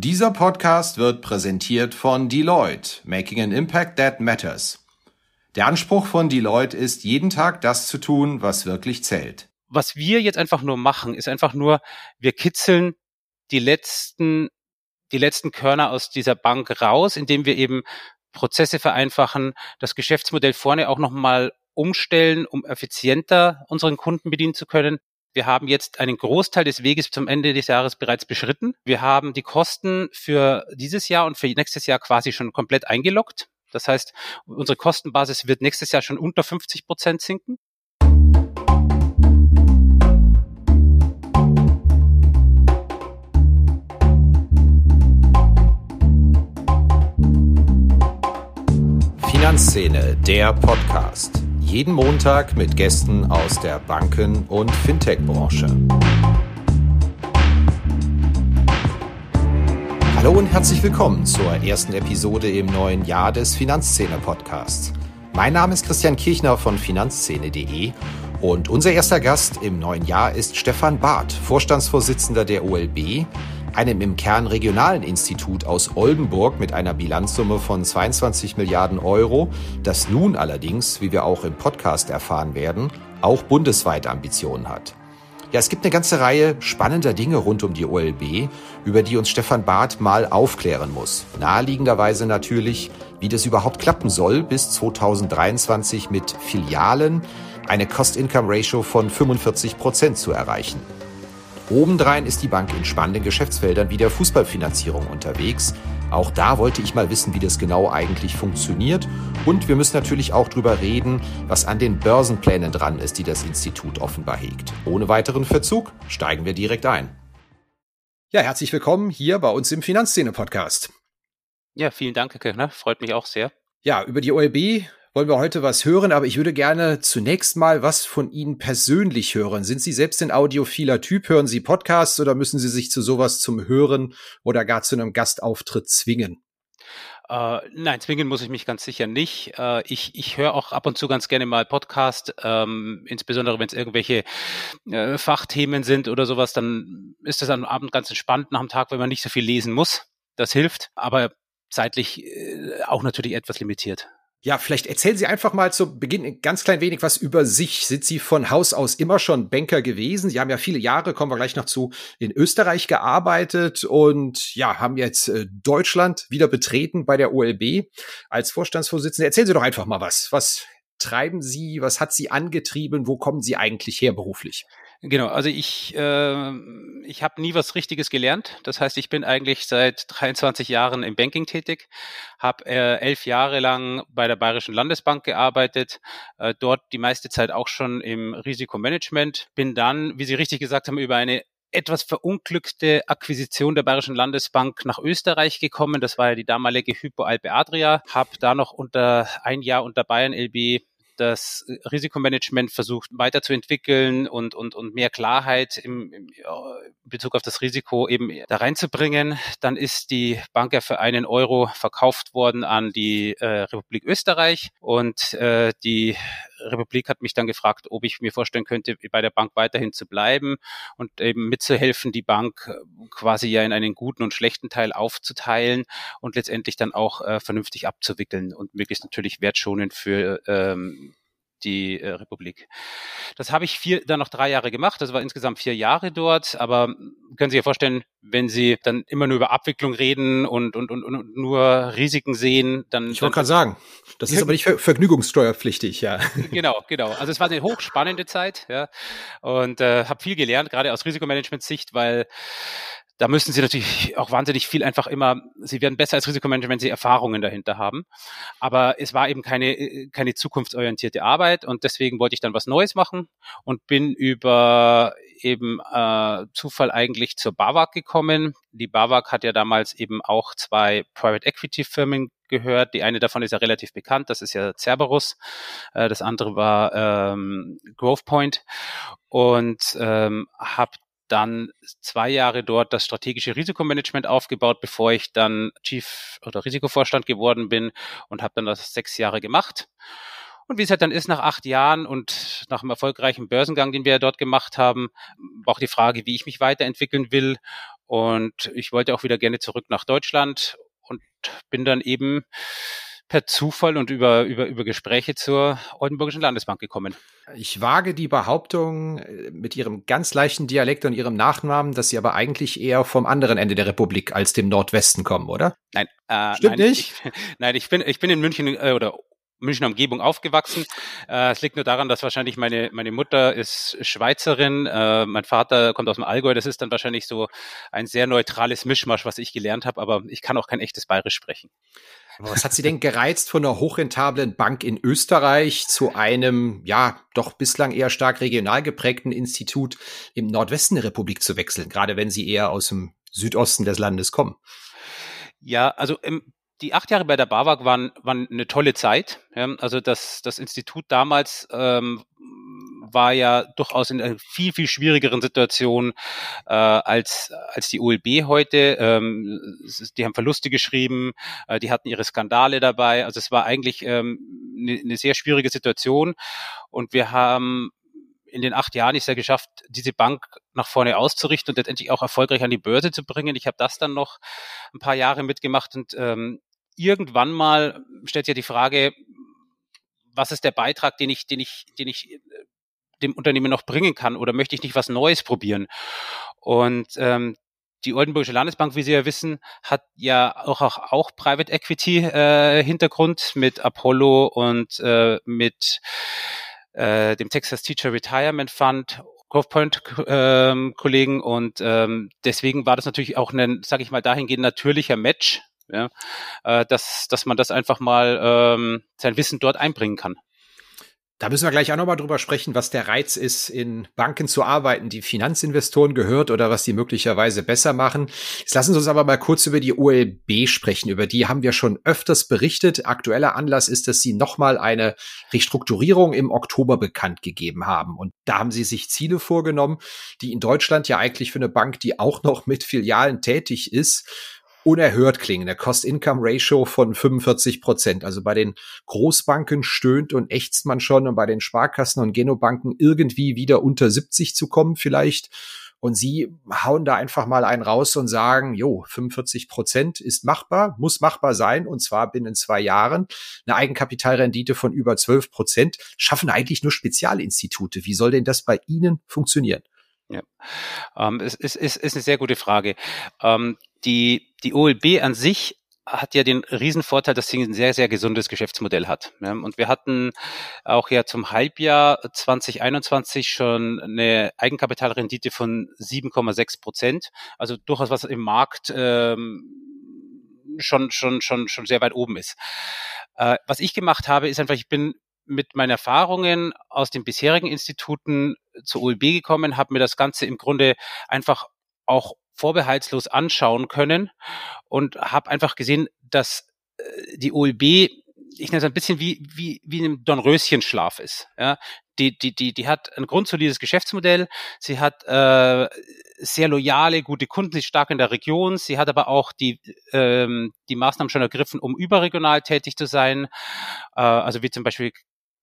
Dieser Podcast wird präsentiert von Deloitte, Making an Impact That Matters. Der Anspruch von Deloitte ist, jeden Tag das zu tun, was wirklich zählt. Was wir jetzt einfach nur machen, ist einfach nur, wir kitzeln die letzten, die letzten Körner aus dieser Bank raus, indem wir eben Prozesse vereinfachen, das Geschäftsmodell vorne auch nochmal umstellen, um effizienter unseren Kunden bedienen zu können. Wir haben jetzt einen Großteil des Weges zum Ende des Jahres bereits beschritten. Wir haben die Kosten für dieses Jahr und für nächstes Jahr quasi schon komplett eingeloggt. Das heißt, unsere Kostenbasis wird nächstes Jahr schon unter 50 Prozent sinken. Finanzszene, der Podcast. Jeden Montag mit Gästen aus der Banken- und Fintech-Branche. Hallo und herzlich willkommen zur ersten Episode im neuen Jahr des Finanzszene-Podcasts. Mein Name ist Christian Kirchner von finanzszene.de und unser erster Gast im neuen Jahr ist Stefan Barth, Vorstandsvorsitzender der OLB, einem im Kern regionalen Institut aus Oldenburg mit einer Bilanzsumme von 22 Milliarden Euro, das nun allerdings, wie wir auch im Podcast erfahren werden, auch bundesweit Ambitionen hat. Ja, es gibt eine ganze Reihe spannender Dinge rund um die OLB, über die uns Stefan Barth mal aufklären muss. Naheliegenderweise natürlich, wie das überhaupt klappen soll, bis 2023 mit Filialen eine Cost-Income-Ratio von 45 Prozent zu erreichen. Obendrein ist die Bank in spannenden Geschäftsfeldern wie der Fußballfinanzierung unterwegs. Auch da wollte ich mal wissen, wie das genau eigentlich funktioniert. Und wir müssen natürlich auch drüber reden, was an den Börsenplänen dran ist, die das Institut offenbar hegt. Ohne weiteren Verzug steigen wir direkt ein. Ja, herzlich willkommen hier bei uns im Finanzszene-Podcast. Ja, vielen Dank, Herr Kirchner. Freut mich auch sehr. Ja, über die OLB wollen wir heute was hören, aber ich würde gerne zunächst mal was von Ihnen persönlich hören. Sind Sie selbst ein audiophiler Typ? Hören Sie Podcasts oder müssen Sie sich zu sowas zum Hören oder gar zu einem Gastauftritt zwingen? Uh, nein, zwingen muss ich mich ganz sicher nicht. Uh, ich ich höre auch ab und zu ganz gerne mal Podcast, ähm, insbesondere wenn es irgendwelche äh, Fachthemen sind oder sowas, dann ist das am Abend ganz entspannt nach dem Tag, wenn man nicht so viel lesen muss. Das hilft, aber zeitlich äh, auch natürlich etwas limitiert. Ja, vielleicht erzählen Sie einfach mal zu Beginn ganz klein wenig was über sich. Sind Sie von Haus aus immer schon Banker gewesen? Sie haben ja viele Jahre, kommen wir gleich noch zu, in Österreich gearbeitet und ja, haben jetzt äh, Deutschland wieder betreten bei der OLB als Vorstandsvorsitzende. Erzählen Sie doch einfach mal was. Was treiben Sie? Was hat Sie angetrieben? Wo kommen Sie eigentlich her beruflich? Genau, also ich, äh, ich habe nie was Richtiges gelernt. Das heißt, ich bin eigentlich seit 23 Jahren im Banking tätig, habe äh, elf Jahre lang bei der Bayerischen Landesbank gearbeitet, äh, dort die meiste Zeit auch schon im Risikomanagement, bin dann, wie Sie richtig gesagt haben, über eine etwas verunglückte Akquisition der Bayerischen Landesbank nach Österreich gekommen. Das war ja die damalige Hypo Alpe Adria. Habe da noch unter ein Jahr unter Bayern LB das Risikomanagement versucht weiterzuentwickeln und, und, und mehr Klarheit im, im Bezug auf das Risiko eben da reinzubringen. Dann ist die Bank ja für einen Euro verkauft worden an die äh, Republik Österreich und äh, die Republik hat mich dann gefragt, ob ich mir vorstellen könnte, bei der Bank weiterhin zu bleiben und eben mitzuhelfen, die Bank quasi ja in einen guten und schlechten Teil aufzuteilen und letztendlich dann auch äh, vernünftig abzuwickeln und möglichst natürlich wertschonend für ähm, die äh, Republik. Das habe ich vier, dann noch drei Jahre gemacht. Das war insgesamt vier Jahre dort. Aber können Sie sich ja vorstellen, wenn Sie dann immer nur über Abwicklung reden und, und, und, und nur Risiken sehen, dann. Ich wollte gerade sagen, das ist aber nicht ver vergnügungssteuerpflichtig, ja. Genau, genau. Also es war eine hochspannende Zeit, ja. Und äh, habe viel gelernt, gerade aus Risikomanagement-Sicht, weil da müssen sie natürlich auch wahnsinnig viel einfach immer, sie werden besser als Risikomanager, wenn sie Erfahrungen dahinter haben. Aber es war eben keine, keine zukunftsorientierte Arbeit und deswegen wollte ich dann was Neues machen und bin über eben äh, Zufall eigentlich zur BAWAG gekommen. Die BAWAG hat ja damals eben auch zwei Private Equity Firmen gehört. Die eine davon ist ja relativ bekannt, das ist ja Cerberus. Äh, das andere war ähm, GrowthPoint und ähm, habe dann zwei Jahre dort das strategische Risikomanagement aufgebaut, bevor ich dann Chief oder Risikovorstand geworden bin und habe dann das sechs Jahre gemacht. Und wie es halt dann ist nach acht Jahren und nach einem erfolgreichen Börsengang, den wir dort gemacht haben, war auch die Frage, wie ich mich weiterentwickeln will. Und ich wollte auch wieder gerne zurück nach Deutschland und bin dann eben per Zufall und über, über, über Gespräche zur Oldenburgischen Landesbank gekommen. Ich wage die Behauptung äh, mit Ihrem ganz leichten Dialekt und Ihrem Nachnamen, dass Sie aber eigentlich eher vom anderen Ende der Republik als dem Nordwesten kommen, oder? Nein, äh, stimmt nein, nicht. Ich, nein, ich bin ich bin in München äh, oder Münchner Umgebung aufgewachsen. Äh, es liegt nur daran, dass wahrscheinlich meine, meine Mutter ist Schweizerin, äh, mein Vater kommt aus dem Allgäu. Das ist dann wahrscheinlich so ein sehr neutrales Mischmasch, was ich gelernt habe, aber ich kann auch kein echtes Bayerisch sprechen. Aber was hat Sie denn gereizt, von einer hochrentablen Bank in Österreich zu einem, ja, doch bislang eher stark regional geprägten Institut im Nordwesten der Republik zu wechseln, gerade wenn Sie eher aus dem Südosten des Landes kommen? Ja, also im die acht Jahre bei der BAWAG waren, waren eine tolle Zeit. Also das, das Institut damals ähm, war ja durchaus in einer viel, viel schwierigeren Situation äh, als, als die OLB heute. Ähm, die haben Verluste geschrieben, äh, die hatten ihre Skandale dabei. Also es war eigentlich ähm, eine, eine sehr schwierige Situation. Und wir haben in den acht Jahren ist ja geschafft, diese Bank nach vorne auszurichten und letztendlich auch erfolgreich an die Börse zu bringen. Ich habe das dann noch ein paar Jahre mitgemacht und ähm, irgendwann mal stellt sich ja die Frage, was ist der Beitrag, den ich, den ich, den ich dem Unternehmen noch bringen kann oder möchte ich nicht was Neues probieren? Und ähm, die Oldenburgische Landesbank, wie Sie ja wissen, hat ja auch, auch, auch Private Equity äh, Hintergrund mit Apollo und äh, mit äh, dem Texas Teacher Retirement Fund GovPoint ähm, Kollegen und ähm, deswegen war das natürlich auch ein, sage ich mal, dahingehend natürlicher Match ja, äh, dass, dass man das einfach mal ähm, sein Wissen dort einbringen kann. Da müssen wir gleich auch nochmal drüber sprechen, was der Reiz ist, in Banken zu arbeiten, die Finanzinvestoren gehört oder was die möglicherweise besser machen. Jetzt lassen Sie uns aber mal kurz über die OLB sprechen. Über die haben wir schon öfters berichtet. Aktueller Anlass ist, dass Sie nochmal eine Restrukturierung im Oktober bekannt gegeben haben. Und da haben Sie sich Ziele vorgenommen, die in Deutschland ja eigentlich für eine Bank, die auch noch mit Filialen tätig ist, unerhört klingen. Der Cost-Income-Ratio von 45 Prozent. Also bei den Großbanken stöhnt und ächzt man schon und bei den Sparkassen und Genobanken irgendwie wieder unter 70 zu kommen vielleicht. Und sie hauen da einfach mal einen raus und sagen, jo, 45 Prozent ist machbar, muss machbar sein, und zwar binnen zwei Jahren. Eine Eigenkapitalrendite von über 12 Prozent schaffen eigentlich nur Spezialinstitute. Wie soll denn das bei Ihnen funktionieren? Ja, ähm, es ist, ist, ist eine sehr gute Frage. Ähm, die, die OLB an sich hat ja den Riesenvorteil, dass sie ein sehr, sehr gesundes Geschäftsmodell hat. Und wir hatten auch ja zum Halbjahr 2021 schon eine Eigenkapitalrendite von 7,6 Prozent. Also durchaus was im Markt ähm, schon, schon, schon, schon sehr weit oben ist. Äh, was ich gemacht habe, ist einfach, ich bin mit meinen Erfahrungen aus den bisherigen Instituten zur OLB gekommen, habe mir das Ganze im Grunde einfach auch vorbehaltslos anschauen können und habe einfach gesehen, dass äh, die OLB, ich nenne es ein bisschen wie, wie, wie ein Dornröschenschlaf ist. Ja? Die, die, die, die hat ein grundsolides Geschäftsmodell, sie hat äh, sehr loyale, gute Kunden, sie ist stark in der Region, sie hat aber auch die, ähm, die Maßnahmen schon ergriffen, um überregional tätig zu sein, äh, also wie zum Beispiel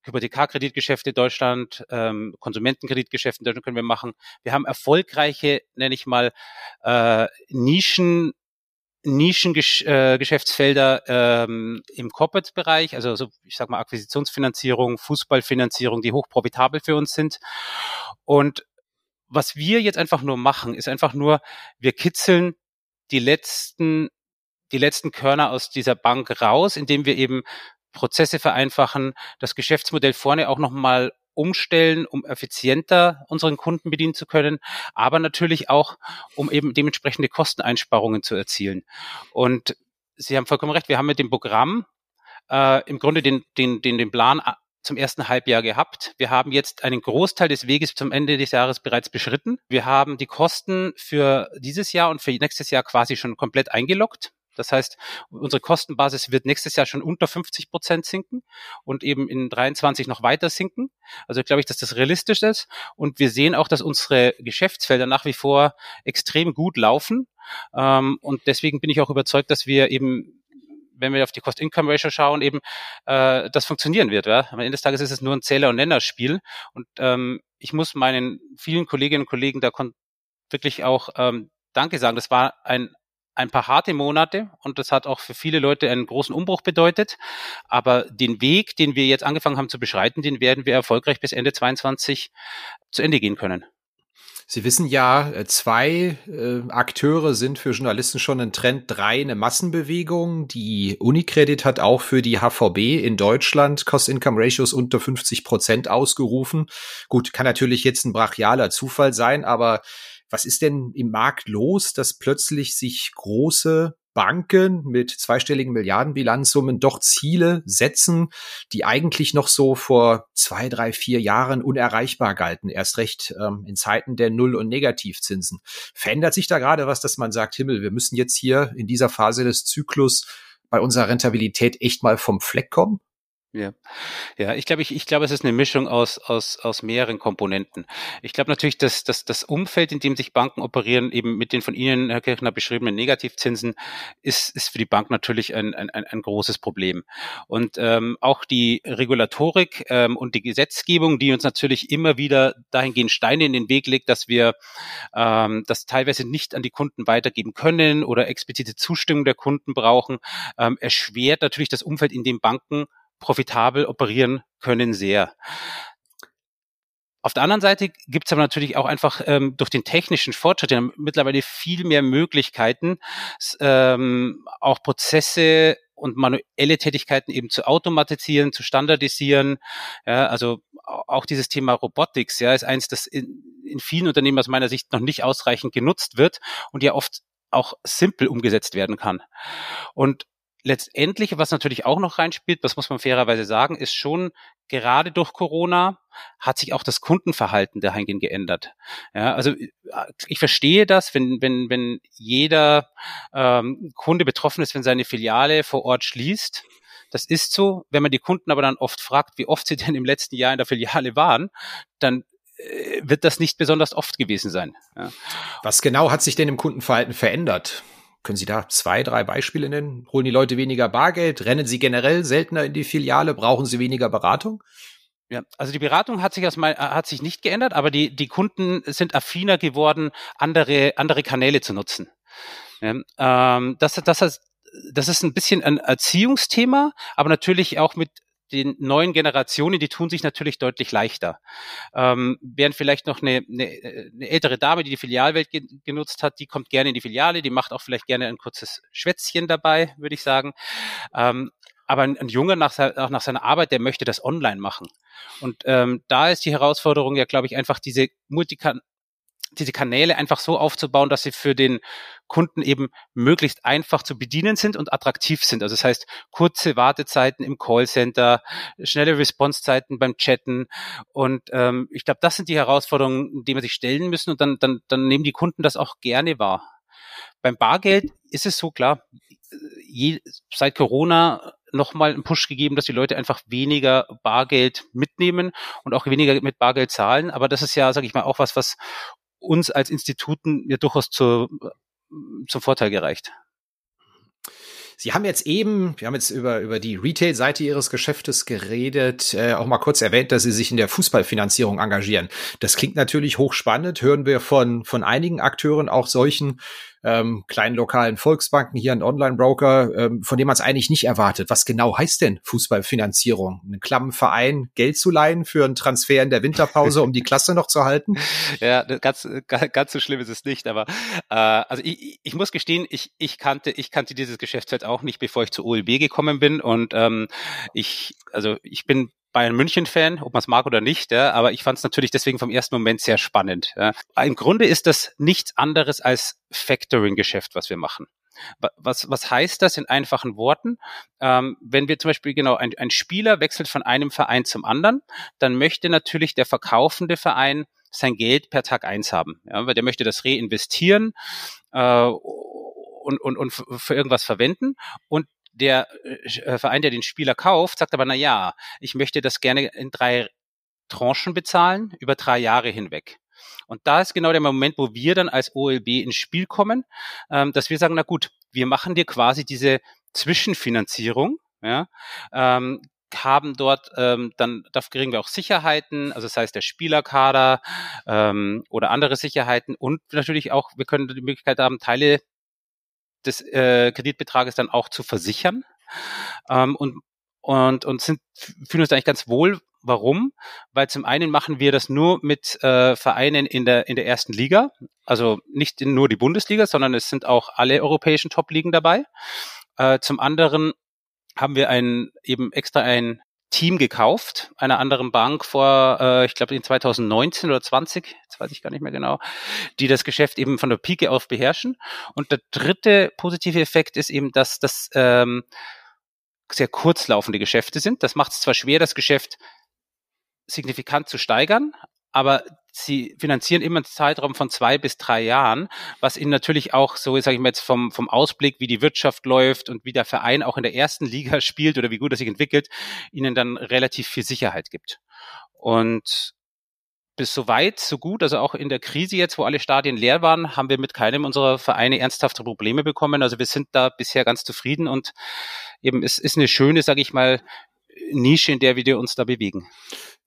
Hypothekarkreditgeschäfte in Deutschland, ähm, Konsumentenkreditgeschäfte in Deutschland können wir machen. Wir haben erfolgreiche, nenne ich mal, äh, Nischen Nischengeschäftsfelder äh, ähm, im Corporate-Bereich, also so, ich sag mal Akquisitionsfinanzierung, Fußballfinanzierung, die hochprofitabel für uns sind. Und was wir jetzt einfach nur machen, ist einfach nur, wir kitzeln die letzten die letzten Körner aus dieser Bank raus, indem wir eben Prozesse vereinfachen, das Geschäftsmodell vorne auch nochmal umstellen, um effizienter unseren Kunden bedienen zu können, aber natürlich auch, um eben dementsprechende Kosteneinsparungen zu erzielen. Und Sie haben vollkommen recht, wir haben mit dem Programm äh, im Grunde den, den, den, den Plan äh, zum ersten Halbjahr gehabt. Wir haben jetzt einen Großteil des Weges zum Ende des Jahres bereits beschritten. Wir haben die Kosten für dieses Jahr und für nächstes Jahr quasi schon komplett eingeloggt. Das heißt, unsere Kostenbasis wird nächstes Jahr schon unter 50 Prozent sinken und eben in 23 noch weiter sinken. Also glaube ich, dass das realistisch ist. Und wir sehen auch, dass unsere Geschäftsfelder nach wie vor extrem gut laufen. Ähm, und deswegen bin ich auch überzeugt, dass wir eben wenn wir auf die Cost-Income-Ratio schauen, eben äh, das funktionieren wird. Ja? Am Ende des Tages ist es nur ein Zähler- und Nennerspiel. Und ähm, ich muss meinen vielen Kolleginnen und Kollegen da wirklich auch ähm, Danke sagen. Das war ein ein paar harte Monate und das hat auch für viele Leute einen großen Umbruch bedeutet. Aber den Weg, den wir jetzt angefangen haben zu beschreiten, den werden wir erfolgreich bis Ende 22 zu Ende gehen können. Sie wissen ja, äh, zwei äh, Akteure sind für Journalisten schon ein Trend, drei eine Massenbewegung. Die Unicredit hat auch für die HVB in Deutschland Cost-Income-Ratios unter 50 Prozent ausgerufen. Gut, kann natürlich jetzt ein brachialer Zufall sein, aber was ist denn im Markt los, dass plötzlich sich große Banken mit zweistelligen Milliardenbilanzsummen doch Ziele setzen, die eigentlich noch so vor zwei, drei, vier Jahren unerreichbar galten, erst recht ähm, in Zeiten der Null- und Negativzinsen. Verändert sich da gerade was, dass man sagt, Himmel, wir müssen jetzt hier in dieser Phase des Zyklus bei unserer Rentabilität echt mal vom Fleck kommen? Ja, ja, ich glaube, ich, ich glaube, es ist eine Mischung aus aus aus mehreren Komponenten. Ich glaube natürlich, dass, dass das Umfeld, in dem sich Banken operieren, eben mit den von Ihnen, Herr Kirchner, beschriebenen Negativzinsen, ist ist für die Bank natürlich ein ein, ein großes Problem. Und ähm, auch die Regulatorik ähm, und die Gesetzgebung, die uns natürlich immer wieder dahingehend Steine in den Weg legt, dass wir ähm, das teilweise nicht an die Kunden weitergeben können oder explizite Zustimmung der Kunden brauchen, ähm, erschwert natürlich das Umfeld, in dem Banken profitabel operieren können sehr. Auf der anderen Seite gibt es aber natürlich auch einfach ähm, durch den technischen Fortschritt ja mittlerweile viel mehr Möglichkeiten, ähm, auch Prozesse und manuelle Tätigkeiten eben zu automatisieren, zu standardisieren. Ja, also auch dieses Thema Robotics ja, ist eins, das in, in vielen Unternehmen aus meiner Sicht noch nicht ausreichend genutzt wird und ja oft auch simpel umgesetzt werden kann. Und letztendlich, was natürlich auch noch reinspielt, das muss man fairerweise sagen, ist schon gerade durch Corona hat sich auch das Kundenverhalten dahingehend geändert. Ja, also äh, ich verstehe das, wenn wenn wenn jeder ähm, Kunde betroffen ist, wenn seine Filiale vor Ort schließt. Das ist so. Wenn man die Kunden aber dann oft fragt, wie oft sie denn im letzten Jahr in der Filiale waren, dann äh, wird das nicht besonders oft gewesen sein. Ja. Was genau hat sich denn im Kundenverhalten verändert? Können Sie da zwei, drei Beispiele nennen? Holen die Leute weniger Bargeld? Rennen sie generell seltener in die Filiale? Brauchen sie weniger Beratung? Ja, also die Beratung hat sich erstmal hat sich nicht geändert, aber die die Kunden sind affiner geworden, andere andere Kanäle zu nutzen. Ja, ähm, das das das ist ein bisschen ein Erziehungsthema, aber natürlich auch mit den neuen Generationen, die tun sich natürlich deutlich leichter. Ähm, während vielleicht noch eine, eine, eine ältere Dame, die die Filialwelt ge genutzt hat, die kommt gerne in die Filiale, die macht auch vielleicht gerne ein kurzes Schwätzchen dabei, würde ich sagen. Ähm, aber ein, ein Junger nach, auch nach seiner Arbeit, der möchte das online machen. Und ähm, da ist die Herausforderung ja, glaube ich, einfach diese Multikan diese Kanäle einfach so aufzubauen, dass sie für den Kunden eben möglichst einfach zu bedienen sind und attraktiv sind. Also das heißt, kurze Wartezeiten im Callcenter, schnelle Responsezeiten beim Chatten. Und ähm, ich glaube, das sind die Herausforderungen, die man sich stellen müssen und dann, dann, dann nehmen die Kunden das auch gerne wahr. Beim Bargeld ist es so klar, je, seit Corona nochmal einen Push gegeben, dass die Leute einfach weniger Bargeld mitnehmen und auch weniger mit Bargeld zahlen. Aber das ist ja, sage ich mal, auch was, was uns als Instituten ja durchaus zu, zum Vorteil gereicht. Sie haben jetzt eben, wir haben jetzt über, über die Retail-Seite Ihres Geschäftes geredet, äh, auch mal kurz erwähnt, dass Sie sich in der Fußballfinanzierung engagieren. Das klingt natürlich hochspannend, hören wir von, von einigen Akteuren, auch solchen, ähm, kleinen lokalen Volksbanken, hier ein Online-Broker, ähm, von dem man es eigentlich nicht erwartet. Was genau heißt denn Fußballfinanzierung? Einen klammen Geld zu leihen für einen Transfer in der Winterpause, um die Klasse noch zu halten? Ja, ganz, ganz so schlimm ist es nicht, aber äh, also ich, ich muss gestehen, ich, ich kannte, ich kannte dieses Geschäftsfeld auch nicht, bevor ich zu OLB gekommen bin. Und ähm, ich, also ich bin Bayern München-Fan, ob man es mag oder nicht, ja, aber ich fand es natürlich deswegen vom ersten Moment sehr spannend. Ja. Im Grunde ist das nichts anderes als Factoring-Geschäft, was wir machen. Was, was heißt das in einfachen Worten? Ähm, wenn wir zum Beispiel genau ein, ein Spieler wechselt von einem Verein zum anderen, dann möchte natürlich der verkaufende Verein sein Geld per Tag eins haben, ja, weil der möchte das reinvestieren äh, und, und, und für irgendwas verwenden. Und der äh, Verein, der den Spieler kauft, sagt aber, na ja, ich möchte das gerne in drei Tranchen bezahlen, über drei Jahre hinweg. Und da ist genau der Moment, wo wir dann als OLB ins Spiel kommen, ähm, dass wir sagen, na gut, wir machen dir quasi diese Zwischenfinanzierung, ja, ähm, haben dort ähm, dann dafür kriegen wir auch Sicherheiten, also das heißt der Spielerkader ähm, oder andere Sicherheiten und natürlich auch wir können die Möglichkeit haben Teile des äh, Kreditbetrages dann auch zu versichern ähm, und und und sind fühlen uns eigentlich ganz wohl. Warum? Weil zum einen machen wir das nur mit äh, Vereinen in der in der ersten Liga, also nicht nur die Bundesliga, sondern es sind auch alle europäischen Top-Ligen dabei. Äh, zum anderen haben wir ein eben extra ein Team gekauft, einer anderen Bank vor, äh, ich glaube in 2019 oder 20, jetzt weiß ich gar nicht mehr genau, die das Geschäft eben von der Pike auf beherrschen. Und der dritte positive Effekt ist eben, dass das ähm, sehr kurzlaufende Geschäfte sind. Das macht es zwar schwer, das Geschäft signifikant zu steigern, aber sie finanzieren immer einen Zeitraum von zwei bis drei Jahren, was ihnen natürlich auch so, sage ich mal jetzt vom, vom Ausblick, wie die Wirtschaft läuft und wie der Verein auch in der ersten Liga spielt oder wie gut er sich entwickelt, ihnen dann relativ viel Sicherheit gibt. Und bis so weit, so gut. Also auch in der Krise jetzt, wo alle Stadien leer waren, haben wir mit keinem unserer Vereine ernsthafte Probleme bekommen. Also wir sind da bisher ganz zufrieden und eben es ist eine schöne, sage ich mal, Nische, in der wir uns da bewegen.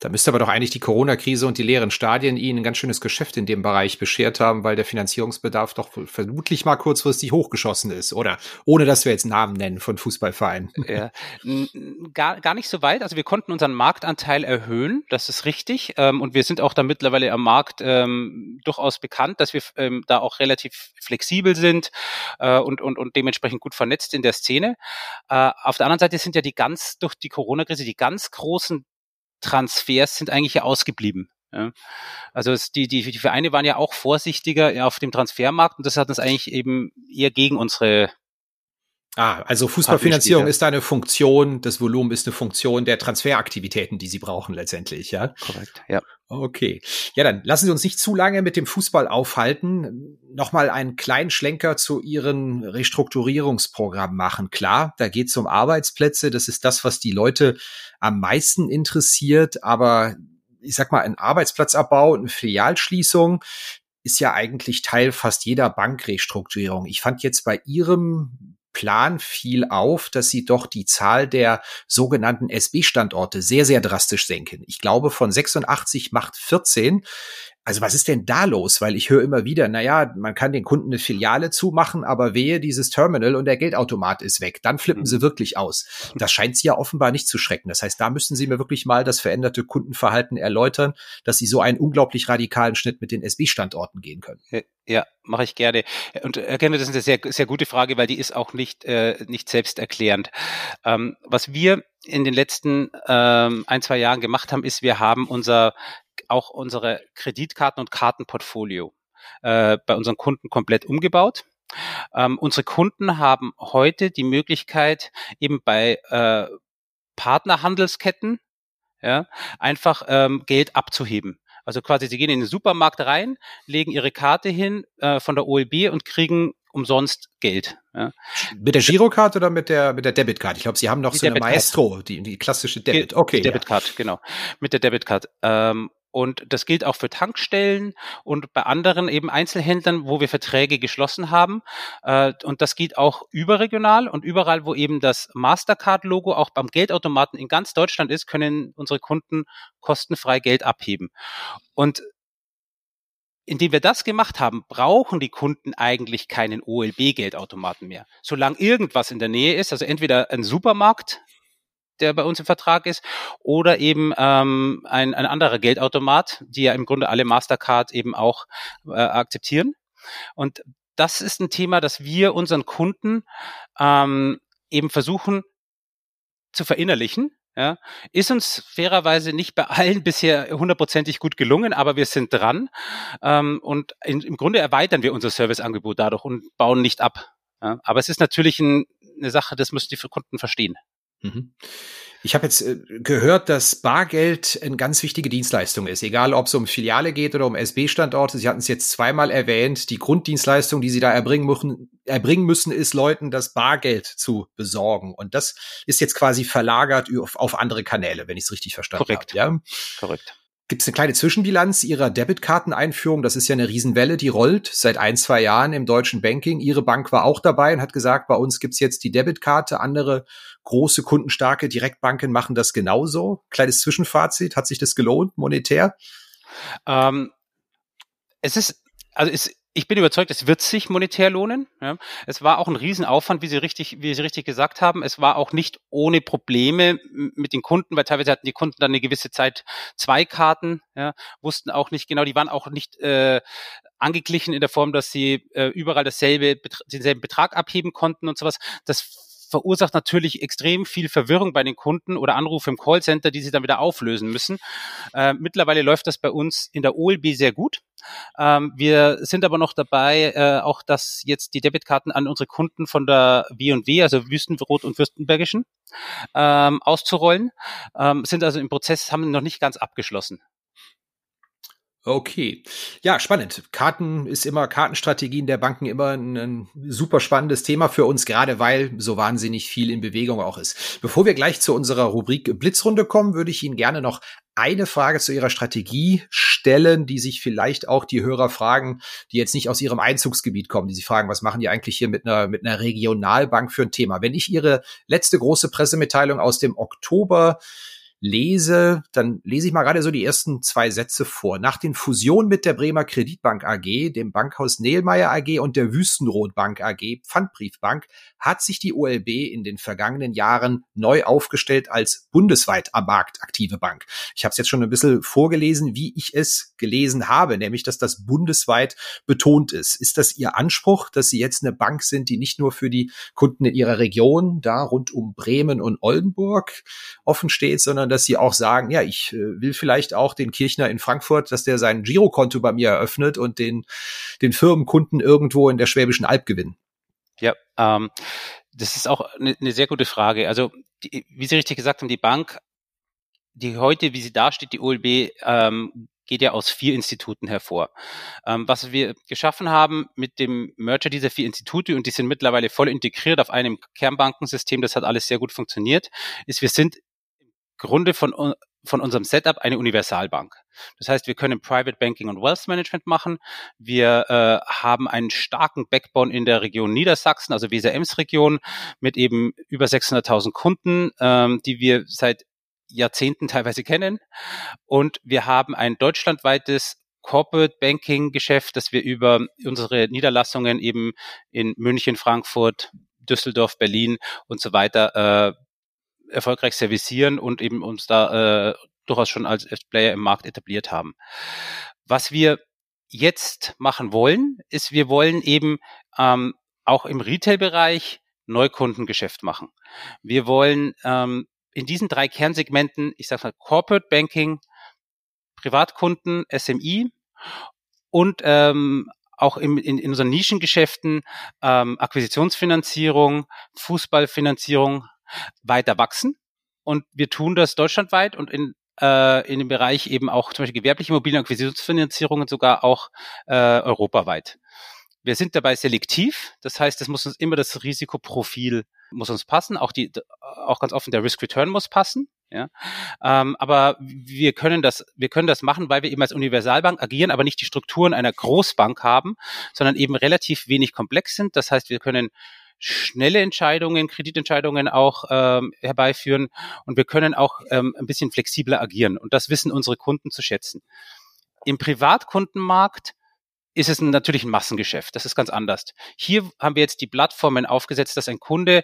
Da müsste aber doch eigentlich die Corona-Krise und die leeren Stadien Ihnen ein ganz schönes Geschäft in dem Bereich beschert haben, weil der Finanzierungsbedarf doch vermutlich mal kurzfristig hochgeschossen ist, oder? Ohne dass wir jetzt Namen nennen von Fußballvereinen. Ja, gar, gar nicht so weit. Also wir konnten unseren Marktanteil erhöhen, das ist richtig. Ähm, und wir sind auch da mittlerweile am Markt ähm, durchaus bekannt, dass wir ähm, da auch relativ flexibel sind äh, und, und, und dementsprechend gut vernetzt in der Szene. Äh, auf der anderen Seite sind ja die ganz durch die Corona-Krise die ganz großen Transfers sind eigentlich ja ausgeblieben. Ja. Also es, die, die, die Vereine waren ja auch vorsichtiger auf dem Transfermarkt und das hat uns eigentlich eben eher gegen unsere Ah, also Fußballfinanzierung ist da eine Funktion, das Volumen ist eine Funktion der Transferaktivitäten, die Sie brauchen letztendlich, ja? Korrekt, ja. Okay. Ja, dann lassen Sie uns nicht zu lange mit dem Fußball aufhalten. Nochmal einen kleinen Schlenker zu Ihren Restrukturierungsprogramm machen. Klar, da geht es um Arbeitsplätze. Das ist das, was die Leute am meisten interessiert. Aber ich sag mal, ein Arbeitsplatzabbau, eine Filialschließung, ist ja eigentlich Teil fast jeder Bankrestrukturierung. Ich fand jetzt bei Ihrem Plan fiel auf, dass sie doch die Zahl der sogenannten SB-Standorte sehr, sehr drastisch senken. Ich glaube, von 86 macht 14. Also was ist denn da los? Weil ich höre immer wieder, naja, man kann den Kunden eine Filiale zumachen, aber wehe dieses Terminal und der Geldautomat ist weg. Dann flippen sie mhm. wirklich aus. Das scheint sie ja offenbar nicht zu schrecken. Das heißt, da müssen Sie mir wirklich mal das veränderte Kundenverhalten erläutern, dass Sie so einen unglaublich radikalen Schnitt mit den SB-Standorten gehen können. Ja, mache ich gerne. Und erkenne, das ist eine sehr, sehr gute Frage, weil die ist auch nicht, äh, nicht selbsterklärend. Ähm, was wir in den letzten ähm, ein, zwei Jahren gemacht haben, ist, wir haben unser auch unsere Kreditkarten- und Kartenportfolio äh, bei unseren Kunden komplett umgebaut. Ähm, unsere Kunden haben heute die Möglichkeit, eben bei äh, Partnerhandelsketten ja, einfach ähm, Geld abzuheben. Also quasi, sie gehen in den Supermarkt rein, legen ihre Karte hin äh, von der OLB und kriegen umsonst Geld. Ja. Mit der Girokarte oder mit der mit der Debitcard? Ich glaube, Sie haben noch die so eine Maestro, die, die klassische Debit. Okay. Die Debitcard, ja. genau. Mit der Debitcard. Ähm, und das gilt auch für Tankstellen und bei anderen eben Einzelhändlern, wo wir Verträge geschlossen haben. Äh, und das geht auch überregional und überall, wo eben das Mastercard-Logo auch beim Geldautomaten in ganz Deutschland ist, können unsere Kunden kostenfrei Geld abheben. Und indem wir das gemacht haben, brauchen die Kunden eigentlich keinen OLB-Geldautomaten mehr. Solange irgendwas in der Nähe ist, also entweder ein Supermarkt, der bei uns im Vertrag ist, oder eben ähm, ein, ein anderer Geldautomat, die ja im Grunde alle Mastercard eben auch äh, akzeptieren. Und das ist ein Thema, das wir unseren Kunden ähm, eben versuchen zu verinnerlichen. Ja, ist uns fairerweise nicht bei allen bisher hundertprozentig gut gelungen, aber wir sind dran ähm, und in, im Grunde erweitern wir unser Serviceangebot dadurch und bauen nicht ab. Ja, aber es ist natürlich ein, eine Sache, das müssen die Kunden verstehen. Mhm. Ich habe jetzt äh, gehört, dass Bargeld eine ganz wichtige Dienstleistung ist, egal ob es um Filiale geht oder um SB-Standorte. Sie hatten es jetzt zweimal erwähnt. Die Grunddienstleistung, die Sie da erbringen müssen, erbringen müssen, ist Leuten das Bargeld zu besorgen. Und das ist jetzt quasi verlagert auf, auf andere Kanäle, wenn ich es richtig verstanden Korrekt. habe. Ja? Korrekt. Gibt es eine kleine Zwischenbilanz Ihrer Debitkarteneinführung? Das ist ja eine Riesenwelle, die rollt seit ein, zwei Jahren im deutschen Banking. Ihre Bank war auch dabei und hat gesagt, bei uns gibt's jetzt die Debitkarte. Andere große, kundenstarke Direktbanken machen das genauso. Kleines Zwischenfazit. Hat sich das gelohnt, monetär? Ähm, es ist, also es ich bin überzeugt, es wird sich monetär lohnen. Ja. Es war auch ein Riesenaufwand, wie Sie richtig, wie Sie richtig gesagt haben. Es war auch nicht ohne Probleme mit den Kunden, weil teilweise hatten die Kunden dann eine gewisse Zeit zwei Karten, ja, wussten auch nicht genau, die waren auch nicht äh, angeglichen in der Form, dass sie äh, überall dasselbe, denselben Betrag abheben konnten und sowas. Das verursacht natürlich extrem viel Verwirrung bei den Kunden oder Anrufe im Callcenter, die sie dann wieder auflösen müssen. Äh, mittlerweile läuft das bei uns in der OLB sehr gut. Ähm, wir sind aber noch dabei, äh, auch dass jetzt die Debitkarten an unsere Kunden von der W&W, also Wüstenrot und Würstenbergischen, ähm, auszurollen. Ähm, sind also im Prozess, haben noch nicht ganz abgeschlossen. Okay. Ja, spannend. Karten ist immer, Kartenstrategien der Banken immer ein, ein, super spannendes Thema für uns, gerade weil so wahnsinnig viel in Bewegung auch ist. Bevor wir gleich zu unserer Rubrik Blitzrunde kommen, würde ich Ihnen gerne noch eine Frage zu Ihrer Strategie stellen, die sich vielleicht auch die Hörer fragen, die jetzt nicht aus Ihrem Einzugsgebiet kommen, die sich fragen, was machen die eigentlich hier mit einer, mit einer Regionalbank für ein Thema? Wenn ich Ihre letzte große Pressemitteilung aus dem Oktober lese, dann lese ich mal gerade so die ersten zwei Sätze vor. Nach den Fusionen mit der Bremer Kreditbank AG, dem Bankhaus Nehlmeier AG und der Wüstenrot Bank AG, Pfandbriefbank, hat sich die OLB in den vergangenen Jahren neu aufgestellt als bundesweit am Markt aktive Bank. Ich habe es jetzt schon ein bisschen vorgelesen, wie ich es gelesen habe, nämlich dass das bundesweit betont ist. Ist das Ihr Anspruch, dass Sie jetzt eine Bank sind, die nicht nur für die Kunden in Ihrer Region, da rund um Bremen und Oldenburg offen steht, sondern dass Sie auch sagen, ja, ich äh, will vielleicht auch den Kirchner in Frankfurt, dass der sein Girokonto bei mir eröffnet und den, den Firmenkunden irgendwo in der Schwäbischen Alb gewinnen? Ja, ähm, das ist auch eine, eine sehr gute Frage. Also, die, wie Sie richtig gesagt haben, die Bank, die heute, wie sie dasteht, die OLB, ähm, geht ja aus vier Instituten hervor. Ähm, was wir geschaffen haben mit dem Merger dieser vier Institute, und die sind mittlerweile voll integriert auf einem Kernbankensystem, das hat alles sehr gut funktioniert, ist, wir sind Grunde von von unserem Setup eine Universalbank. Das heißt, wir können Private Banking und Wealth Management machen. Wir äh, haben einen starken Backbone in der Region Niedersachsen, also Weser-Ems-Region, mit eben über 600.000 Kunden, ähm, die wir seit Jahrzehnten teilweise kennen. Und wir haben ein deutschlandweites Corporate Banking Geschäft, das wir über unsere Niederlassungen eben in München, Frankfurt, Düsseldorf, Berlin und so weiter äh, erfolgreich servicieren und eben uns da äh, durchaus schon als Player im Markt etabliert haben. Was wir jetzt machen wollen, ist, wir wollen eben ähm, auch im Retail-Bereich Neukundengeschäft machen. Wir wollen ähm, in diesen drei Kernsegmenten, ich sage mal Corporate Banking, Privatkunden, SMI und ähm, auch im, in, in unseren Nischengeschäften ähm, Akquisitionsfinanzierung, Fußballfinanzierung, weiter wachsen. Und wir tun das deutschlandweit und in, äh, in dem Bereich eben auch zum Beispiel gewerbliche Immobilienakquisitionsfinanzierungen sogar auch äh, europaweit. Wir sind dabei selektiv, das heißt, es muss uns immer das Risikoprofil muss uns passen, auch die, auch ganz offen der Risk Return muss passen. Ja, ähm, aber wir können das, wir können das machen, weil wir eben als Universalbank agieren, aber nicht die Strukturen einer Großbank haben, sondern eben relativ wenig komplex sind. Das heißt, wir können schnelle Entscheidungen, Kreditentscheidungen auch ähm, herbeiführen und wir können auch ähm, ein bisschen flexibler agieren und das wissen unsere Kunden zu schätzen. Im Privatkundenmarkt ist es natürlich ein Massengeschäft. Das ist ganz anders. Hier haben wir jetzt die Plattformen aufgesetzt, dass ein Kunde,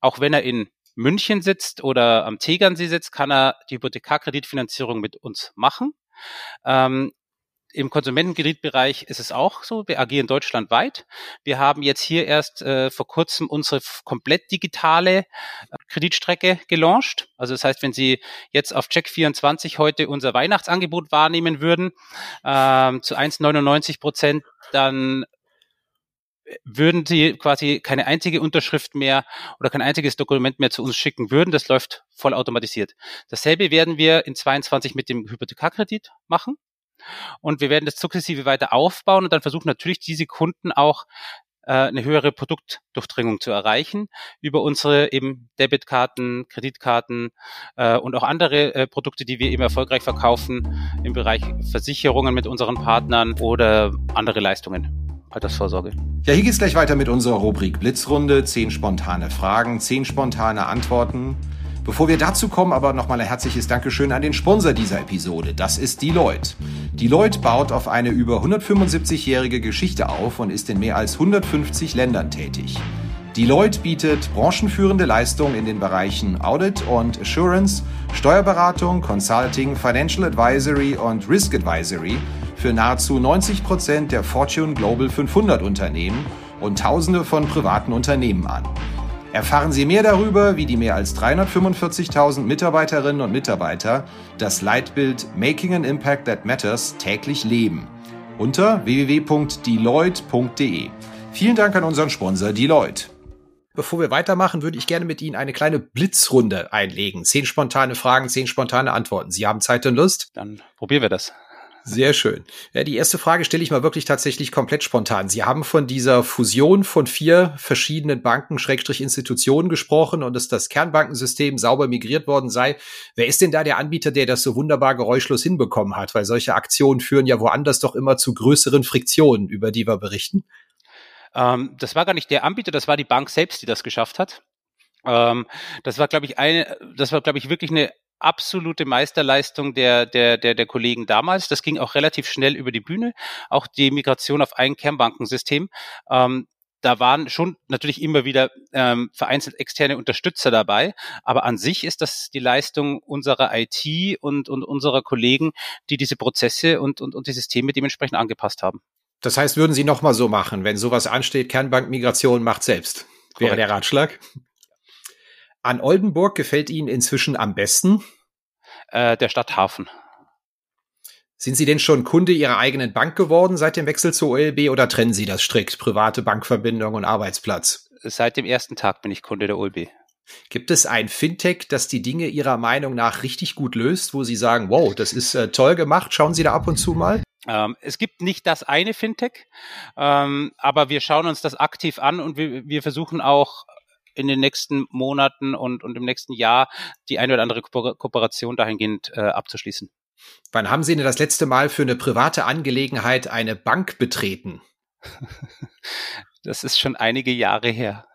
auch wenn er in München sitzt oder am Tegernsee sitzt, kann er die Hypothekarkreditfinanzierung mit uns machen. Ähm, im Konsumentenkreditbereich ist es auch so. Wir agieren deutschlandweit. Wir haben jetzt hier erst äh, vor kurzem unsere komplett digitale äh, Kreditstrecke gelauncht. Also das heißt, wenn Sie jetzt auf Check24 heute unser Weihnachtsangebot wahrnehmen würden, ähm, zu 1,99 Prozent, dann würden Sie quasi keine einzige Unterschrift mehr oder kein einziges Dokument mehr zu uns schicken würden. Das läuft voll automatisiert. Dasselbe werden wir in 22 mit dem Hypothekarkredit machen. Und wir werden das sukzessive weiter aufbauen und dann versuchen natürlich diese Kunden auch äh, eine höhere Produktdurchdringung zu erreichen über unsere eben Debitkarten, Kreditkarten äh, und auch andere äh, Produkte, die wir eben erfolgreich verkaufen im Bereich Versicherungen mit unseren Partnern oder andere Leistungen. Altersvorsorge. Ja, hier geht's gleich weiter mit unserer Rubrik Blitzrunde. Zehn spontane Fragen, zehn spontane Antworten. Bevor wir dazu kommen, aber nochmal ein herzliches Dankeschön an den Sponsor dieser Episode. Das ist Deloitte. Deloitte baut auf eine über 175-jährige Geschichte auf und ist in mehr als 150 Ländern tätig. Deloitte bietet branchenführende Leistungen in den Bereichen Audit und Assurance, Steuerberatung, Consulting, Financial Advisory und Risk Advisory für nahezu 90 Prozent der Fortune Global 500 Unternehmen und Tausende von privaten Unternehmen an. Erfahren Sie mehr darüber, wie die mehr als 345.000 Mitarbeiterinnen und Mitarbeiter das Leitbild Making an Impact That Matters täglich leben unter www.deloitte.de. Vielen Dank an unseren Sponsor Deloitte. Bevor wir weitermachen, würde ich gerne mit Ihnen eine kleine Blitzrunde einlegen. Zehn spontane Fragen, zehn spontane Antworten. Sie haben Zeit und Lust? Dann probieren wir das. Sehr schön. Ja, die erste Frage stelle ich mal wirklich tatsächlich komplett spontan. Sie haben von dieser Fusion von vier verschiedenen Banken, Schrägstrich Institutionen gesprochen und dass das Kernbankensystem sauber migriert worden sei. Wer ist denn da der Anbieter, der das so wunderbar geräuschlos hinbekommen hat? Weil solche Aktionen führen ja woanders doch immer zu größeren Friktionen, über die wir berichten. Ähm, das war gar nicht der Anbieter, das war die Bank selbst, die das geschafft hat. Ähm, das war, glaube ich, eine, das war, glaube ich, wirklich eine absolute Meisterleistung der, der, der, der Kollegen damals. Das ging auch relativ schnell über die Bühne. Auch die Migration auf ein Kernbankensystem. Ähm, da waren schon natürlich immer wieder ähm, vereinzelt externe Unterstützer dabei, aber an sich ist das die Leistung unserer IT und, und unserer Kollegen, die diese Prozesse und, und, und die Systeme dementsprechend angepasst haben. Das heißt, würden Sie nochmal so machen, wenn sowas ansteht, Kernbankmigration macht selbst, wäre Korrekt. der Ratschlag? An Oldenburg gefällt Ihnen inzwischen am besten? Äh, der Stadthafen. Sind Sie denn schon Kunde Ihrer eigenen Bank geworden seit dem Wechsel zur OLB oder trennen Sie das strikt, private Bankverbindung und Arbeitsplatz? Seit dem ersten Tag bin ich Kunde der OLB. Gibt es ein Fintech, das die Dinge Ihrer Meinung nach richtig gut löst, wo Sie sagen, wow, das ist äh, toll gemacht, schauen Sie da ab und zu mal? Ähm, es gibt nicht das eine Fintech, ähm, aber wir schauen uns das aktiv an und wir, wir versuchen auch in den nächsten Monaten und, und im nächsten Jahr die eine oder andere Ko Kooperation dahingehend äh, abzuschließen. Wann haben Sie denn das letzte Mal für eine private Angelegenheit eine Bank betreten? das ist schon einige Jahre her.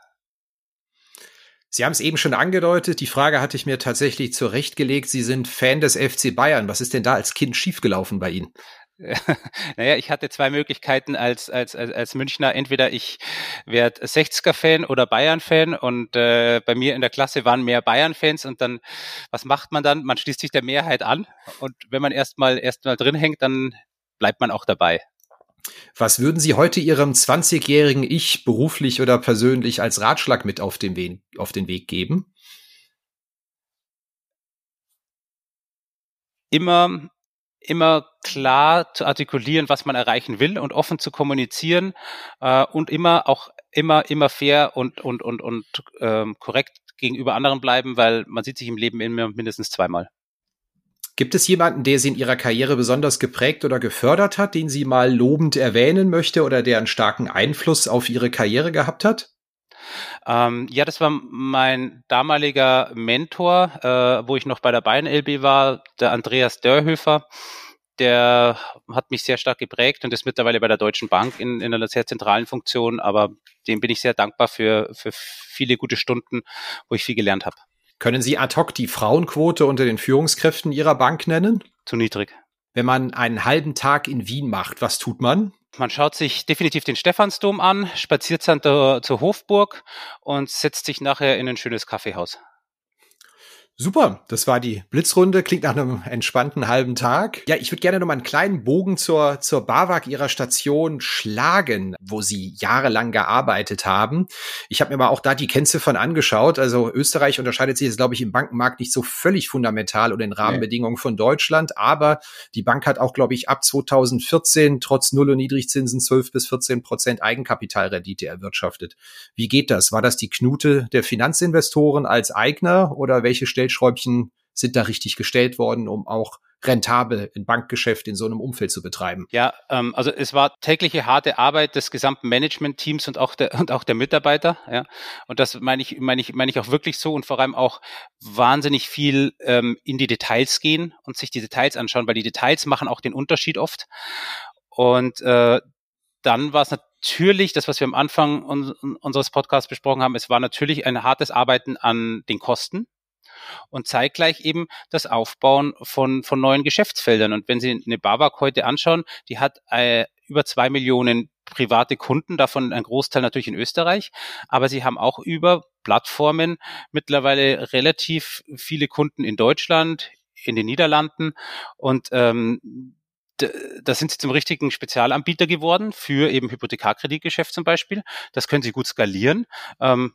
Sie haben es eben schon angedeutet, die Frage hatte ich mir tatsächlich zurechtgelegt. Sie sind Fan des FC Bayern. Was ist denn da als Kind schiefgelaufen bei Ihnen? naja, ich hatte zwei Möglichkeiten als, als, als, als Münchner. Entweder ich werde 60er-Fan oder Bayern-Fan und äh, bei mir in der Klasse waren mehr Bayern-Fans und dann, was macht man dann? Man schließt sich der Mehrheit an und wenn man erstmal erstmal drin hängt, dann bleibt man auch dabei. Was würden Sie heute Ihrem 20-jährigen Ich beruflich oder persönlich als Ratschlag mit auf den, Weg, auf den Weg geben? Immer immer klar zu artikulieren, was man erreichen will und offen zu kommunizieren äh, und immer auch immer immer fair und und und und ähm, korrekt gegenüber anderen bleiben, weil man sieht sich im Leben immer mindestens zweimal. Gibt es jemanden, der Sie in Ihrer Karriere besonders geprägt oder gefördert hat, den Sie mal lobend erwähnen möchte oder der einen starken Einfluss auf Ihre Karriere gehabt hat? Ähm, ja, das war mein damaliger Mentor, äh, wo ich noch bei der Bayern LB war, der Andreas Dörrhöfer. Der hat mich sehr stark geprägt und ist mittlerweile bei der Deutschen Bank in, in einer sehr zentralen Funktion, aber dem bin ich sehr dankbar für, für viele gute Stunden, wo ich viel gelernt habe. Können Sie ad hoc die Frauenquote unter den Führungskräften Ihrer Bank nennen? Zu niedrig. Wenn man einen halben Tag in Wien macht, was tut man? Man schaut sich definitiv den Stephansdom an, spaziert dann zur Hofburg und setzt sich nachher in ein schönes Kaffeehaus. Super, das war die Blitzrunde. Klingt nach einem entspannten halben Tag. Ja, ich würde gerne noch mal einen kleinen Bogen zur, zur BAWAG ihrer Station schlagen, wo sie jahrelang gearbeitet haben. Ich habe mir mal auch da die Kennziffern angeschaut. Also Österreich unterscheidet sich jetzt, glaube ich, im Bankenmarkt nicht so völlig fundamental oder in Rahmenbedingungen nee. von Deutschland. Aber die Bank hat auch, glaube ich, ab 2014 trotz Null- und Niedrigzinsen 12 bis 14 Prozent Eigenkapitalrendite erwirtschaftet. Wie geht das? War das die Knute der Finanzinvestoren als Eigner oder welche Stellen Stellschräubchen sind da richtig gestellt worden, um auch rentabel ein Bankgeschäft in so einem Umfeld zu betreiben? Ja, ähm, also es war tägliche harte Arbeit des gesamten Management-Teams und auch der und auch der Mitarbeiter. Ja, und das meine ich meine ich meine ich auch wirklich so und vor allem auch wahnsinnig viel ähm, in die Details gehen und sich die Details anschauen, weil die Details machen auch den Unterschied oft. Und äh, dann war es natürlich, das, was wir am Anfang uns, unseres Podcasts besprochen haben, es war natürlich ein hartes Arbeiten an den Kosten und zeitgleich eben das Aufbauen von, von neuen Geschäftsfeldern. Und wenn Sie eine BAWAG heute anschauen, die hat äh, über zwei Millionen private Kunden, davon ein Großteil natürlich in Österreich, aber sie haben auch über Plattformen mittlerweile relativ viele Kunden in Deutschland, in den Niederlanden und ähm, da sind sie zum richtigen Spezialanbieter geworden für eben Hypothekarkreditgeschäft zum Beispiel. Das können sie gut skalieren. Ähm,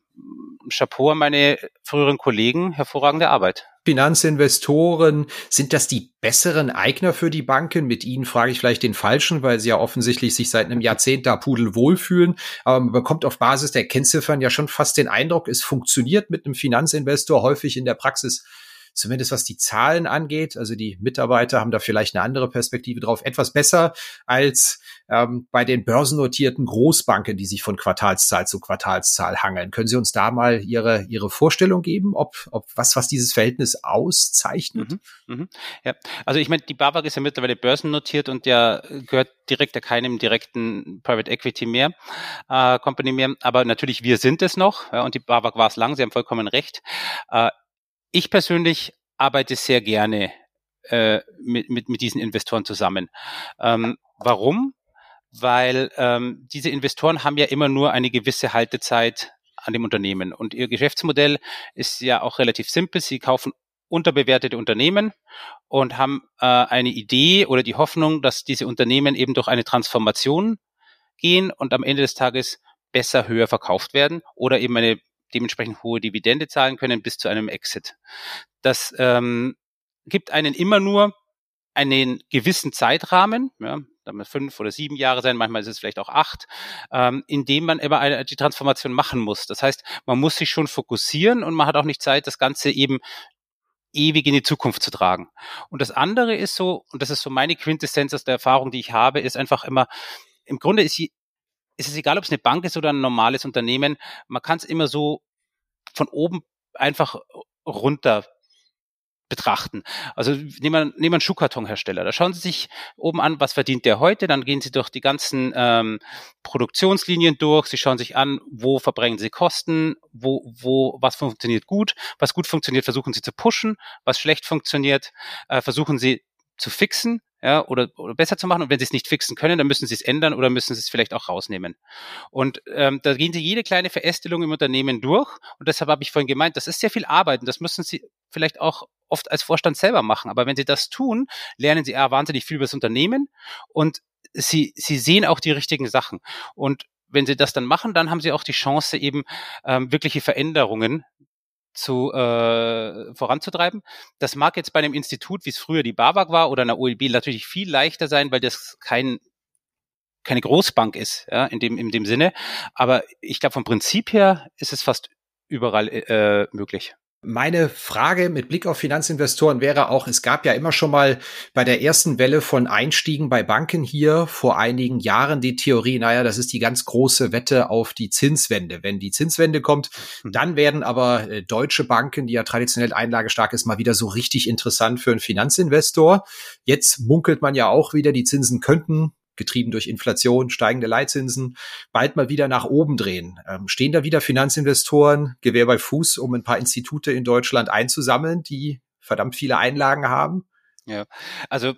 Chapeau an meine früheren Kollegen, hervorragende Arbeit. Finanzinvestoren, sind das die besseren Eigner für die Banken? Mit ihnen frage ich vielleicht den Falschen, weil sie ja offensichtlich sich seit einem Jahrzehnt da pudelwohl fühlen. Aber man bekommt auf Basis der Kennziffern ja schon fast den Eindruck, es funktioniert mit einem Finanzinvestor häufig in der Praxis zumindest was die Zahlen angeht. Also die Mitarbeiter haben da vielleicht eine andere Perspektive drauf, etwas besser als ähm, bei den börsennotierten Großbanken, die sich von Quartalszahl zu Quartalszahl hangeln. Können Sie uns da mal Ihre, Ihre Vorstellung geben, ob, ob was, was dieses Verhältnis auszeichnet? Mhm, mhm. Ja, also ich meine, die BAWAG ist ja mittlerweile börsennotiert und ja gehört direkt ja keinem direkten Private Equity mehr, äh, Company mehr. Aber natürlich, wir sind es noch ja, und die BAWAG war es lang, Sie haben vollkommen recht. Äh, ich persönlich arbeite sehr gerne äh, mit, mit, mit diesen Investoren zusammen. Ähm, warum? Weil ähm, diese Investoren haben ja immer nur eine gewisse Haltezeit an dem Unternehmen. Und ihr Geschäftsmodell ist ja auch relativ simpel. Sie kaufen unterbewertete Unternehmen und haben äh, eine Idee oder die Hoffnung, dass diese Unternehmen eben durch eine Transformation gehen und am Ende des Tages besser höher verkauft werden oder eben eine dementsprechend hohe Dividende zahlen können bis zu einem Exit. Das ähm, gibt einen immer nur einen gewissen Zeitrahmen, ja, damit fünf oder sieben Jahre sein, manchmal ist es vielleicht auch acht, ähm, in dem man immer eine, die Transformation machen muss. Das heißt, man muss sich schon fokussieren und man hat auch nicht Zeit, das Ganze eben ewig in die Zukunft zu tragen. Und das andere ist so, und das ist so meine Quintessenz aus der Erfahrung, die ich habe, ist einfach immer, im Grunde ist ist es egal, ob es eine Bank ist oder ein normales Unternehmen, man kann es immer so von oben einfach runter betrachten. Also nehmen wir, nehmen wir einen Schuhkartonhersteller. Da schauen Sie sich oben an, was verdient der heute. Dann gehen Sie durch die ganzen ähm, Produktionslinien durch. Sie schauen sich an, wo verbringen Sie Kosten, wo, wo, was funktioniert gut, was gut funktioniert, versuchen Sie zu pushen, was schlecht funktioniert, äh, versuchen Sie zu fixen ja, oder, oder besser zu machen. Und wenn sie es nicht fixen können, dann müssen sie es ändern oder müssen sie es vielleicht auch rausnehmen. Und ähm, da gehen sie jede kleine Verästelung im Unternehmen durch. Und deshalb habe ich vorhin gemeint, das ist sehr viel Arbeit und das müssen sie vielleicht auch oft als Vorstand selber machen. Aber wenn sie das tun, lernen sie ja wahnsinnig viel über das Unternehmen und sie, sie sehen auch die richtigen Sachen. Und wenn sie das dann machen, dann haben sie auch die Chance, eben ähm, wirkliche Veränderungen zu äh, voranzutreiben. Das mag jetzt bei einem Institut, wie es früher die BAWAG war oder einer OLB natürlich viel leichter sein, weil das kein keine Großbank ist, ja, in dem in dem Sinne. Aber ich glaube vom Prinzip her ist es fast überall äh, möglich. Meine Frage mit Blick auf Finanzinvestoren wäre auch, es gab ja immer schon mal bei der ersten Welle von Einstiegen bei Banken hier vor einigen Jahren die Theorie, naja, das ist die ganz große Wette auf die Zinswende. Wenn die Zinswende kommt, hm. dann werden aber äh, deutsche Banken, die ja traditionell einlagestark ist, mal wieder so richtig interessant für einen Finanzinvestor. Jetzt munkelt man ja auch wieder, die Zinsen könnten getrieben durch Inflation, steigende Leitzinsen, bald mal wieder nach oben drehen. Ähm, stehen da wieder Finanzinvestoren Gewehr bei Fuß, um ein paar Institute in Deutschland einzusammeln, die verdammt viele Einlagen haben? Ja, also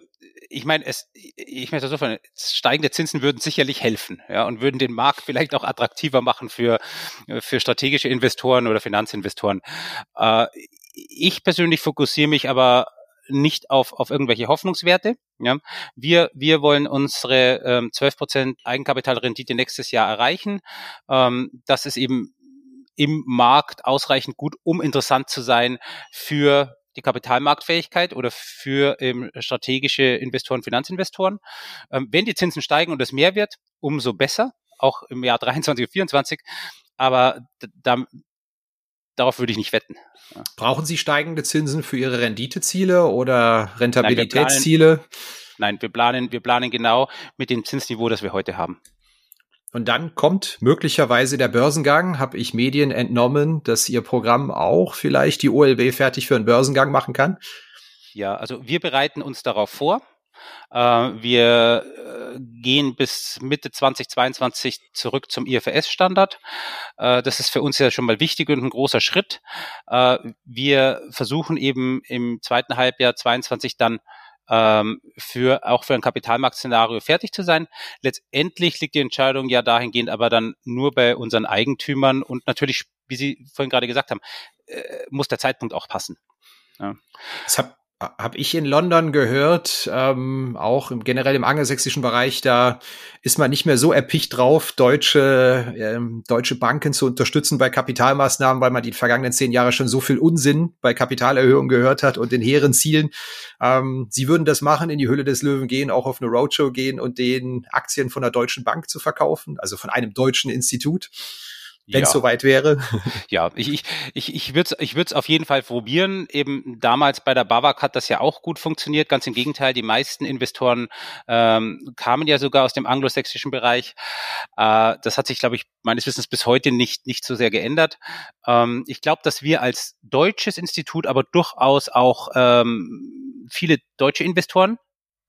ich meine, es, ich möchte so von steigende Zinsen würden sicherlich helfen, ja, und würden den Markt vielleicht auch attraktiver machen für für strategische Investoren oder Finanzinvestoren. Äh, ich persönlich fokussiere mich aber nicht auf, auf irgendwelche Hoffnungswerte. Ja. Wir, wir wollen unsere ähm, 12% Eigenkapitalrendite nächstes Jahr erreichen. Ähm, das ist eben im Markt ausreichend gut, um interessant zu sein für die Kapitalmarktfähigkeit oder für ähm, strategische Investoren, Finanzinvestoren. Ähm, wenn die Zinsen steigen und es mehr wird, umso besser, auch im Jahr 23 und 24. Aber da, darauf würde ich nicht wetten. Brauchen Sie steigende Zinsen für Ihre Renditeziele oder Rentabilitätsziele? Nein, wir planen, wir planen genau mit dem Zinsniveau, das wir heute haben. Und dann kommt möglicherweise der Börsengang. Habe ich Medien entnommen, dass Ihr Programm auch vielleicht die OLB fertig für einen Börsengang machen kann? Ja, also wir bereiten uns darauf vor. Äh, wir äh, gehen bis Mitte 2022 zurück zum IFRS-Standard. Äh, das ist für uns ja schon mal wichtig und ein großer Schritt. Wir versuchen eben im zweiten Halbjahr 22 dann ähm, für auch für ein Kapitalmarktszenario fertig zu sein. Letztendlich liegt die Entscheidung ja dahingehend aber dann nur bei unseren Eigentümern und natürlich, wie Sie vorhin gerade gesagt haben, muss der Zeitpunkt auch passen. Ja. Das habe habe ich in London gehört, ähm, auch im, generell im angelsächsischen Bereich, da ist man nicht mehr so erpicht drauf, deutsche, ähm, deutsche Banken zu unterstützen bei Kapitalmaßnahmen, weil man die vergangenen zehn Jahre schon so viel Unsinn bei Kapitalerhöhungen gehört hat und den hehren Zielen. Ähm, sie würden das machen, in die Hülle des Löwen gehen, auch auf eine Roadshow gehen und den Aktien von der Deutschen Bank zu verkaufen, also von einem deutschen Institut wenn es ja. soweit wäre. Ja, ich, ich, ich, ich würde es ich würd's auf jeden Fall probieren. Eben damals bei der BAWAG hat das ja auch gut funktioniert. Ganz im Gegenteil, die meisten Investoren ähm, kamen ja sogar aus dem anglosächsischen Bereich. Äh, das hat sich, glaube ich, meines Wissens bis heute nicht, nicht so sehr geändert. Ähm, ich glaube, dass wir als deutsches Institut aber durchaus auch ähm, viele deutsche Investoren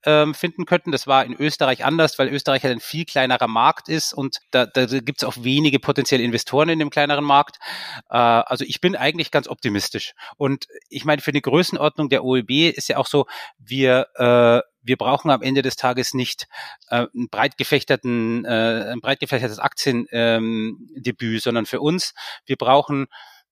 ähm, finden könnten. Das war in Österreich anders, weil Österreich halt ein viel kleinerer Markt ist und da, da gibt es auch wenige potenzielle Investoren in dem kleineren Markt. Äh, also ich bin eigentlich ganz optimistisch. Und ich meine, für eine Größenordnung der OEB ist ja auch so, wir äh, wir brauchen am Ende des Tages nicht äh, ein breit gefächerten, äh, ein breit gefächertes Aktiendebüt, ähm, sondern für uns, wir brauchen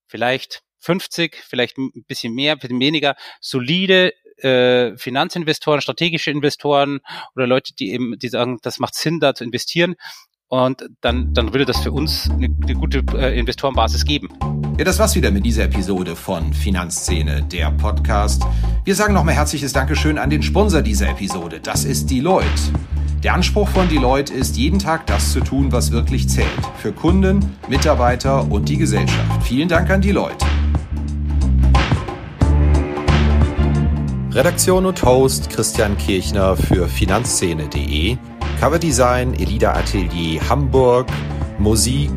vielleicht 50, vielleicht ein bisschen mehr, ein bisschen weniger solide äh, Finanzinvestoren, strategische Investoren oder Leute, die eben, die sagen, das macht Sinn, da zu investieren. Und dann, dann würde das für uns eine, eine gute äh, Investorenbasis geben. Ja, das war's wieder mit dieser Episode von Finanzszene, der Podcast. Wir sagen nochmal herzliches Dankeschön an den Sponsor dieser Episode. Das ist Deloitte. Der Anspruch von Deloitte ist, jeden Tag das zu tun, was wirklich zählt. Für Kunden, Mitarbeiter und die Gesellschaft. Vielen Dank an Deloitte. Redaktion und Host Christian Kirchner für Finanzszene.de, Coverdesign Elida Atelier Hamburg, Musik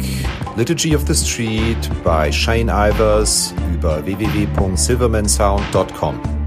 Liturgy of the Street bei Shane Ivers über www.silvermansound.com.